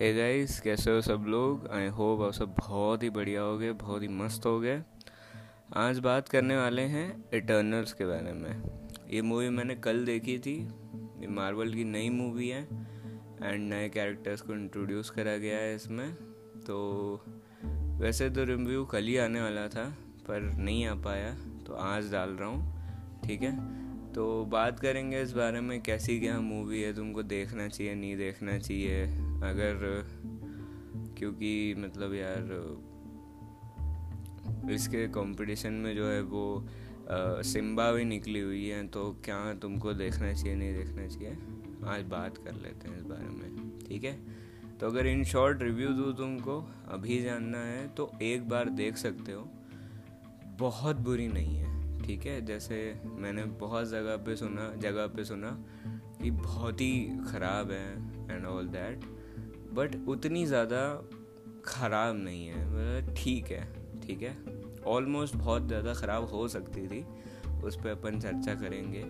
Hey guys कैसे हो सब लोग? आई होप आप सब बहुत ही बढ़िया हो गए बहुत ही मस्त हो गए आज बात करने वाले हैं इटर्नल्स के बारे में। ये मूवी मैंने कल देखी थी। ये मार्वल की नई मूवी है एंड नए कैरेक्टर्स को इंट्रोड्यूस करा गया है इसमें। तो वैसे तो रिव्यू कल ही आने वाला था, पर नहीं आ पाया तो आज डाल रहा हूँ, ठीक है? तो बात करेंगे इस बारे में, कैसी क्या मूवी है, तुमको देखना चाहिए, नहीं देखना चाहिए अगर, क्योंकि मतलब यार, इसके कंपटीशन में जो है वो सिम्बा भी निकली हुई है तो क्या तुमको देखना चाहिए, नहीं देखना चाहिए? आज बात कर लेते हैं इस बारे में, ठीक है? तो अगर इन शॉर्ट रिव्यू दूँ तुमको, अभी जानना है तो एक बार देख सकते हो, बहुत बुरी नहीं है, ठीक है? जैसे मैंने बहुत जगह पे सुना, जगह पे सुना कि बहुत ही ख़राब है एंड ऑल दैट बट उतनी ज़्यादा ख़राब नहीं है। मतलब ठीक है ठीक है। ऑलमोस्ट बहुत ज़्यादा ख़राब हो सकती थी। उस पर अपन चर्चा करेंगे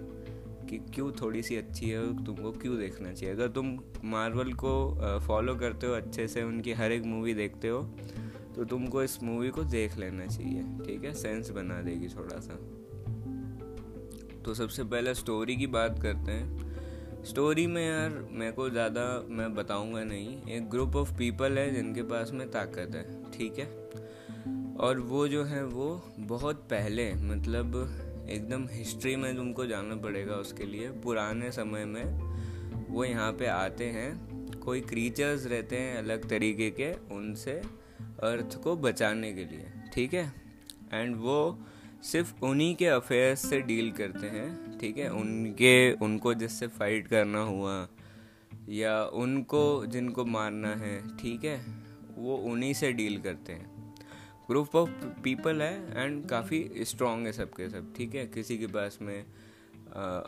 कि क्यों थोड़ी सी अच्छी है तुमको क्यों देखना चाहिए। अगर तुम मार्वल को फॉलो करते हो, अच्छे से उनकी हर एक मूवी देखते हो तो तुमको इस मूवी को देख लेना चाहिए, ठीक है? सेंस बना देगी थोड़ा सा। तो सबसे पहले स्टोरी की बात करते हैं। स्टोरी में यार, मेरे को ज़्यादा मैं बताऊँगा नहीं। एक ग्रुप ऑफ़ पीपल है जिनके पास में ताकत है, ठीक है? और वो जो है, वो बहुत पहले मतलब एकदम हिस्ट्री में तुमको जाना पड़ेगा उसके लिए। पुराने समय में वो यहाँ पे आते हैं। कोई क्रीचर्स रहते हैं अलग तरीके के उनसे अर्थ को बचाने के लिए, ठीक है? एंड वो सिर्फ़ उन्हीं के अफेयर्स से डील करते हैं ठीक है? उनके उनको जिससे फाइट करना हुआ या उनको जिनको मारना है ठीक है? वो उन्हीं से डील करते हैं। ग्रुप ऑफ़ पीपल है एंड काफ़ी स्ट्रॉन्ग है सबके सब ठीक है? किसी के पास में आ,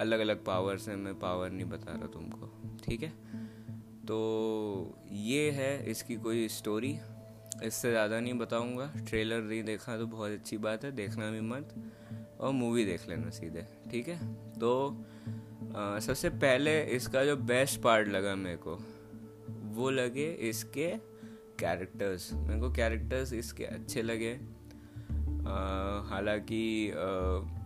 अलग अलग पावर्स हैं मैं पावर नहीं बता रहा तुमको ठीक है? तो ये है इसकी कोई स्टोरी इससे ज़्यादा नहीं बताऊँगा। ट्रेलर नहीं देखा तो बहुत अच्छी बात है देखना भी मत। और मूवी देख लेना सीधे ठीक है? तो आ, सबसे पहले इसका जो बेस्ट पार्ट लगा मेरे को वो लगे इसके कैरेक्टर्स मेरे को कैरेक्टर्स इसके अच्छे लगे। हालाँकि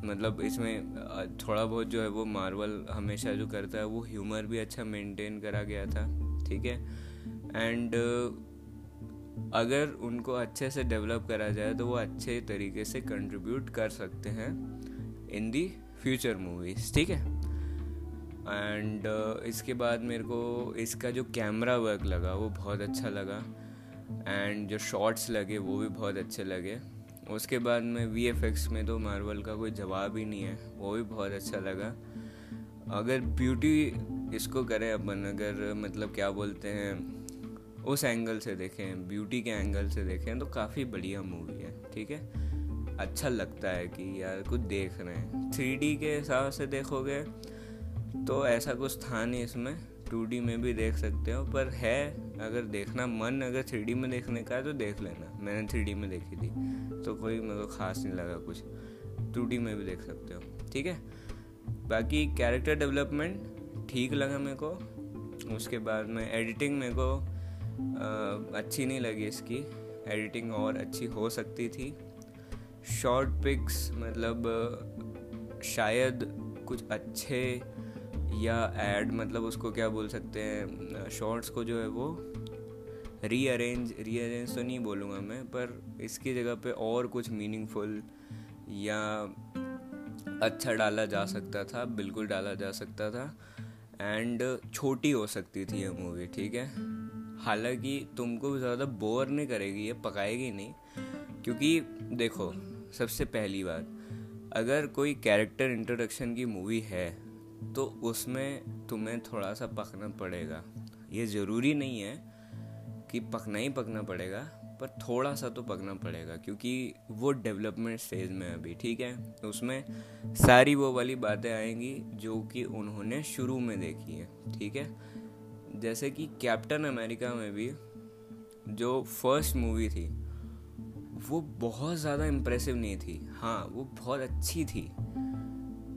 मतलब इसमें थोड़ा बहुत जो है वो मार्वल हमेशा जो करता है वो ह्यूमर भी अच्छा मेंटेन करा गया था ठीक है? एंड अगर उनको अच्छे से डेवलप करा जाए तो वो अच्छे तरीके से कंट्रीब्यूट कर सकते हैं इन दी फ्यूचर मूवीज़ ठीक है? एंड uh, इसके बाद मेरे को इसका जो कैमरा वर्क लगा वो बहुत अच्छा लगा। एंड जो शॉट्स लगे वो भी बहुत अच्छे लगे। उसके बाद में वी एफ़ एक्स में तो मार्वल का कोई जवाब ही नहीं है वो भी बहुत अच्छा लगा। अगर ब्यूटी इसको करें अपन अगर मतलब क्या बोलते हैं उस एंगल से देखें ब्यूटी के एंगल से देखें तो काफ़ी बढ़िया मूवी है, ठीक है? अच्छा लगता है कि यार कुछ देख रहे हैं। थ्री के हिसाब से देखोगे तो ऐसा कुछ था नहीं इसमें। टू में भी देख सकते हो, पर है, अगर देखना मन, अगर थ्री में देखने का है तो देख लेना। मैंने थ्री में देखी थी तो कोई मेरे को खास नहीं लगा कुछ। टू में भी देख सकते हो, ठीक है? बाकी कैरेक्टर डेवलपमेंट ठीक लगा मेरे को। उसके बाद में एडिटिंग मेरे को अच्छी नहीं लगी इसकी। एडिटिंग और अच्छी हो सकती थी। शॉर्ट पिक्स मतलब शायद कुछ अच्छे या एड मतलब उसको क्या बोल सकते हैं शॉर्ट्स को जो है वो रीअरेंज रीअरेंज तो नहीं बोलूँगा मैं, पर इसकी जगह पे और कुछ मीनिंगफुल या अच्छा डाला जा सकता था, बिल्कुल डाला जा सकता था। एंड छोटी हो सकती थी ये मूवी ठीक है? हालाँकि तुमको ज़्यादा बोर नहीं करेगी, ये पकाएगी नहीं। क्योंकि देखो, सबसे पहली बात, अगर कोई कैरेक्टर इंट्रोडक्शन की मूवी है तो उसमें तुम्हें थोड़ा सा पकना पड़ेगा। ये ज़रूरी नहीं है कि पकना ही पकना पड़ेगा, पर थोड़ा सा तो पकना पड़ेगा, क्योंकि वो डेवलपमेंट स्टेज में अभी, ठीक है? उसमें सारी वो वाली बातें आएँगी जो कि उन्होंने शुरू में देखी है, ठीक है? जैसे कि कैप्टन अमेरिका में भी जो फ़र्स्ट मूवी थी, वो बहुत ज़्यादा इम्प्रेसिव नहीं थी। हाँ वो बहुत अच्छी थी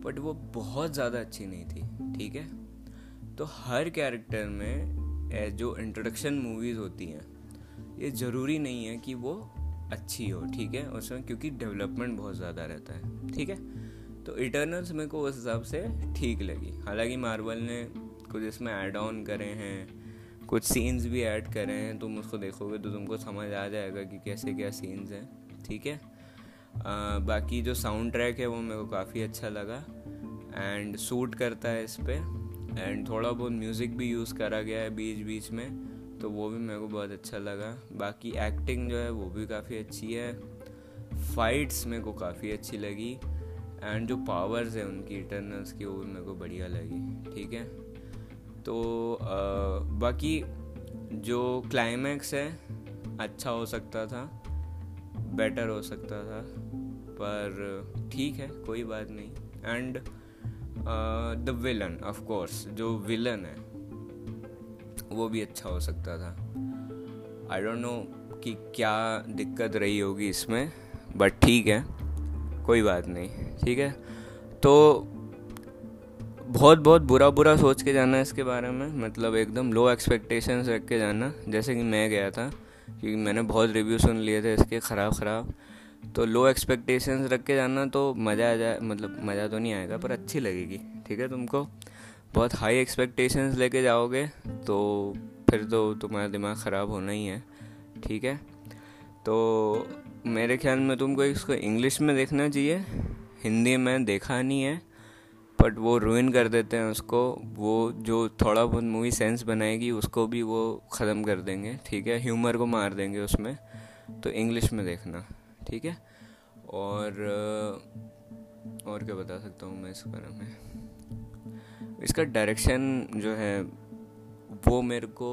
बट वो बहुत ज़्यादा अच्छी नहीं थी, ठीक है? तो हर कैरेक्टर में जो इंट्रोडक्शन मूवीज़ होती हैं, ये ज़रूरी नहीं है कि वो अच्छी हो, ठीक है? उसमें क्योंकि डेवलपमेंट बहुत ज़्यादा रहता है, ठीक है? तो इटर्नल्स मेरे को उस हिसाब से ठीक लगी। हालाँकि मार्वल ने कुछ इसमें ऐड ऑन करे हैं। कुछ सीन्स भी ऐड करे हैं तुम उसको देखोगे तो तुमको समझ आ जाएगा कि कैसे क्या सीन्स हैं ठीक है? आ, बाकी जो साउंड ट्रैक है वो मेरे को काफ़ी अच्छा लगा। एंड सूट करता है इस पर एंड थोड़ा बहुत म्यूज़िक भी यूज़ करा गया है बीच बीच में तो वो भी मेरे को बहुत अच्छा लगा। बाकी एक्टिंग जो है वो भी काफ़ी अच्छी है। फाइट्स मेरे को काफ़ी अच्छी लगी। एंड जो पावर्स है उनकी इटर्नल्स की वो भी मेरे को बढ़िया लगी ठीक है? तो बाकी जो क्लाइमैक्स है अच्छा हो सकता था बेटर हो सकता था, पर ठीक है, कोई बात नहीं। And the villain of course जो विलन है, वो भी अच्छा हो सकता था। आई डोंट नो कि क्या दिक्कत रही होगी इसमें बट ठीक है, कोई बात नहीं, ठीक है? तो बहुत बहुत बुरा बुरा सोच के जाना इसके बारे में। मतलब एकदम लो एक्सपेक्टेशंस रख के जाना। जैसे कि मैं गया था क्योंकि मैंने बहुत रिव्यू सुन लिए थे इसके ख़राब ख़राब। तो लो एक्सपेक्टेशंस रख के जाना तो मज़ा आ जाए मतलब मज़ा तो नहीं आएगा, पर अच्छी लगेगी। ठीक है तुमको? बहुत हाई एक्सपेक्टेशंस लेके जाओगे तो फिर तो तुम्हारा दिमाग ख़राब होना ही है। ठीक है? तो मेरे ख्याल में तुमको इसको इंग्लिश में देखना चाहिए। हिंदी में देखा नहीं है। बट वो रुइन कर देते हैं उसको, वो जो थोड़ा बहुत मूवी सेंस बनाएगी, उसको भी वो ख़त्म कर देंगे, ठीक है? ह्यूमर को मार देंगे उसमें तो इंग्लिश में देखना, ठीक है? और और क्या बता सकता हूँ मैं इस बारे में? इसका डायरेक्शन जो है, वो मेरे को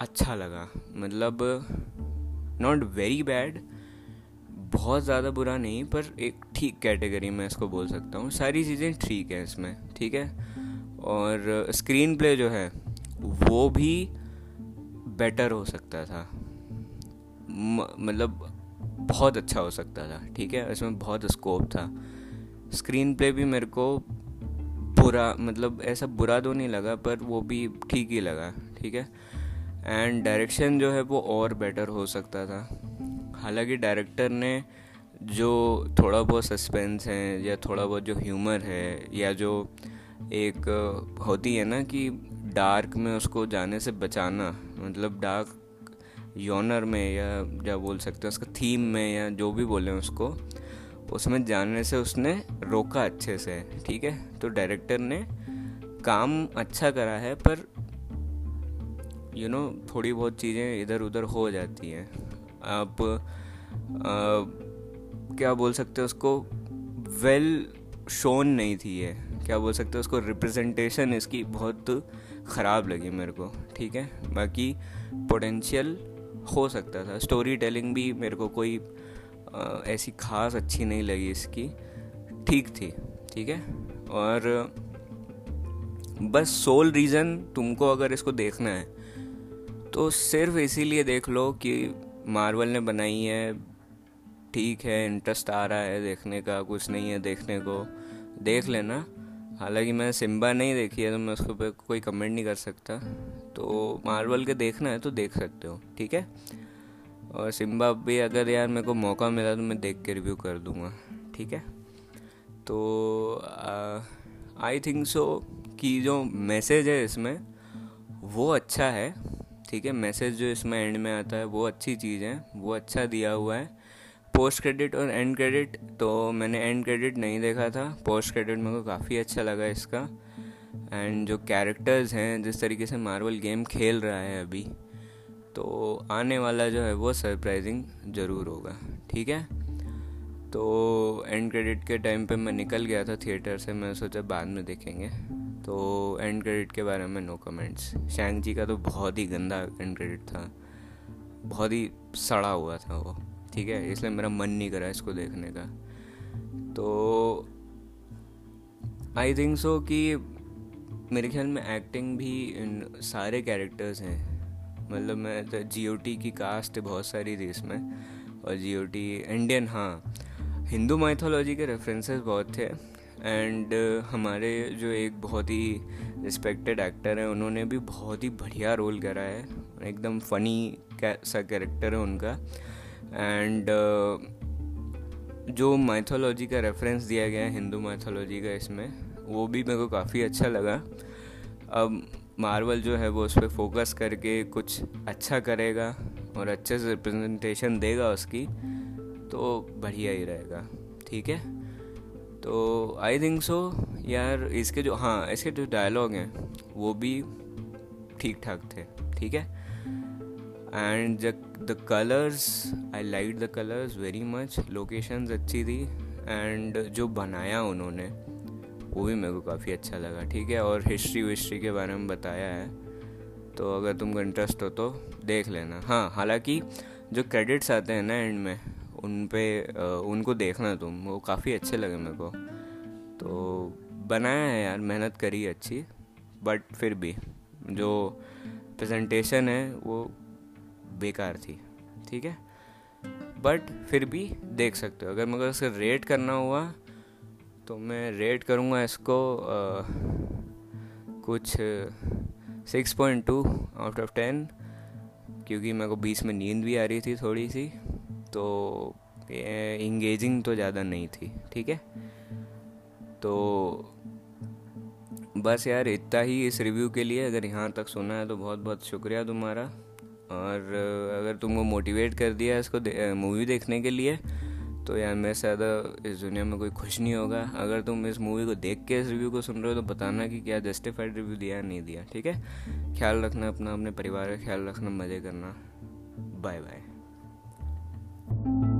अच्छा लगा। मतलब नॉट वेरी बैड बहुत ज़्यादा बुरा नहीं, पर एक ठीक कैटेगरी में इसको बोल सकता हूँ। सारी चीज़ें ठीक है इसमें, ठीक है? और स्क्रीन प्ले जो है, वो भी बेटर हो सकता था। मतलब बहुत अच्छा हो सकता था, ठीक है? इसमें बहुत स्कोप था। स्क्रीन प्ले भी मेरे को बुरा मतलब ऐसा बुरा तो नहीं लगा, पर वो भी ठीक ही लगा, ठीक है? एंड डायरेक्शन जो है वो और बेटर हो सकता था। हालाँकि डायरेक्टर ने जो थोड़ा बहुत सस्पेंस है या थोड़ा बहुत जो ह्यूमर है या जो एक होती है ना कि डार्क में उसको जाने से बचाना मतलब डार्क योनर में या क्या बोल सकते हैं उसका थीम में या जो भी बोले उसको उसमें जाने से उसने रोका अच्छे से ठीक है? तो डायरेक्टर ने काम अच्छा करा है पर यू you नो know, थोड़ी बहुत चीज़ें इधर उधर हो जाती हैं। आप आ, क्या बोल सकते हैं उसको वेल शोन नहीं थी ये। क्या बोल सकते हैं उसको रिप्रेजेंटेशन इसकी बहुत ख़राब लगी मेरे को ठीक है? बाकी पोटेंशियल हो सकता था। स्टोरी टेलिंग भी मेरे को कोई आ, ऐसी खास अच्छी नहीं लगी इसकी। ठीक थी ठीक है? और बस सोल रीज़न तुमको अगर इसको देखना है तो सिर्फ़ इसीलिए देख लो कि मार्वल ने बनाई है। ठीक है इंटरेस्ट आ रहा है देखने का, कुछ नहीं है देखने को। देख लेना। हालाँकि मैंने सिम्बा नहीं देखी है तो मैं उसके ऊपर कोई कमेंट नहीं कर सकता। तो मार्वल के देखना है तो देख सकते हो। ठीक है? और सिम्बा भी अगर यार मेरे को मौका मिला तो मैं देख के रिव्यू कर दूँगा। ठीक है? तो आई थिंक सो कि जो मैसेज है इसमें, वो अच्छा है। ठीक है मैसेज जो इसमें एंड में आता है, वो अच्छी चीज़ है, वो अच्छा दिया हुआ है। पोस्ट क्रेडिट और एंड क्रेडिट तो मैंने एंड क्रेडिट नहीं देखा था। पोस्ट क्रेडिट मेरे को काफ़ी अच्छा लगा इसका। एंड जो कैरेक्टर्स हैं, जिस तरीके से मार्वल गेम खेल रहा है अभी तो आने वाला जो है, वो सरप्राइजिंग ज़रूर होगा, ठीक है? तो एंड क्रेडिट के टाइम पे मैं निकल गया था थिएटर से मैं सोचा बाद में देखेंगे। तो एंड क्रेडिट के बारे में नो कमेंट्स शैंग जी का तो बहुत ही गंदा एंड क्रेडिट था. बहुत ही सड़ा हुआ था वो. ठीक है? इसलिए मेरा मन नहीं करा इसको देखने का. तो आई थिंक सो कि मेरे ख्याल में एक्टिंग भी इन सारे कैरेक्टर्स हैं. मतलब मैं तो जीओटी की कास्ट बहुत सारी थी इसमें. और जीओटी इंडियन हाँ. हिंदू माइथोलॉजी के रेफरेंसेस बहुत थे. एंड हमारे जो एक बहुत ही रिस्पेक्टेड एक्टर हैं, उन्होंने भी बहुत ही बढ़िया रोल करा है। एकदम फनी सा कैरेक्टर है उनका। एंड जो माइथोलॉजी का रेफरेंस दिया गया है, हिंदू माइथोलॉजी का इसमें, वो भी मेरे को काफ़ी अच्छा लगा। अब मार्वल जो है, वो उस पर फोकस करके कुछ अच्छा करेगा और अच्छे से रिप्रेजेंटेशन देगा उसकी तो बढ़िया ही रहेगा। ठीक है? तो आई थिंक सो यार इसके जो हाँ इसके जो डायलॉग हैं, वो भी ठीक ठाक थे, ठीक है? And the colours I like the colours very much locations अच्छी थी एंड जो बनाया उन्होंने, वो भी मेरे को काफ़ी अच्छा लगा, ठीक है? और हिस्ट्री विस्ट्री के बारे में बताया है तो अगर तुमको इंटरेस्ट हो तो देख लेना। हाँ हालाँकि जो क्रेडिट्स आते हैं ना एंड में उन पे उनको देखना तुम। वो काफ़ी अच्छे लगे मेरे को। तो बनाया है यार मेहनत करी अच्छी बट फिर भी जो प्रेजेंटेशन है वो बेकार थी। ठीक है? बट फिर भी देख सकते हो। अगर मगर उसे रेट करना हुआ तो मैं रेट करूँगा इसको आ, कुछ six point two out of ten क्योंकि मेरे को बीच में नींद भी आ रही थी थोड़ी सी। तो इंगेजिंग तो ज़्यादा नहीं थी, ठीक है? तो बस यार इतना ही इस रिव्यू के लिए। अगर यहाँ तक सुना है तो बहुत बहुत शुक्रिया तुम्हारा। और अगर तुमको मोटिवेट कर दिया इसको मूवी देखने के लिए तो यार से ज़्यादा इस दुनिया में कोई खुश नहीं होगा। अगर तुम इस मूवी को देख के इस रिव्यू को सुन रहे हो तो बताना कि क्या जस्टिफाइड रिव्यू दिया या नहीं दिया, ठीक है? ख्याल रखना अपना, अपने परिवार का ख्याल रखना, मज़े करना। Bye bye Thank you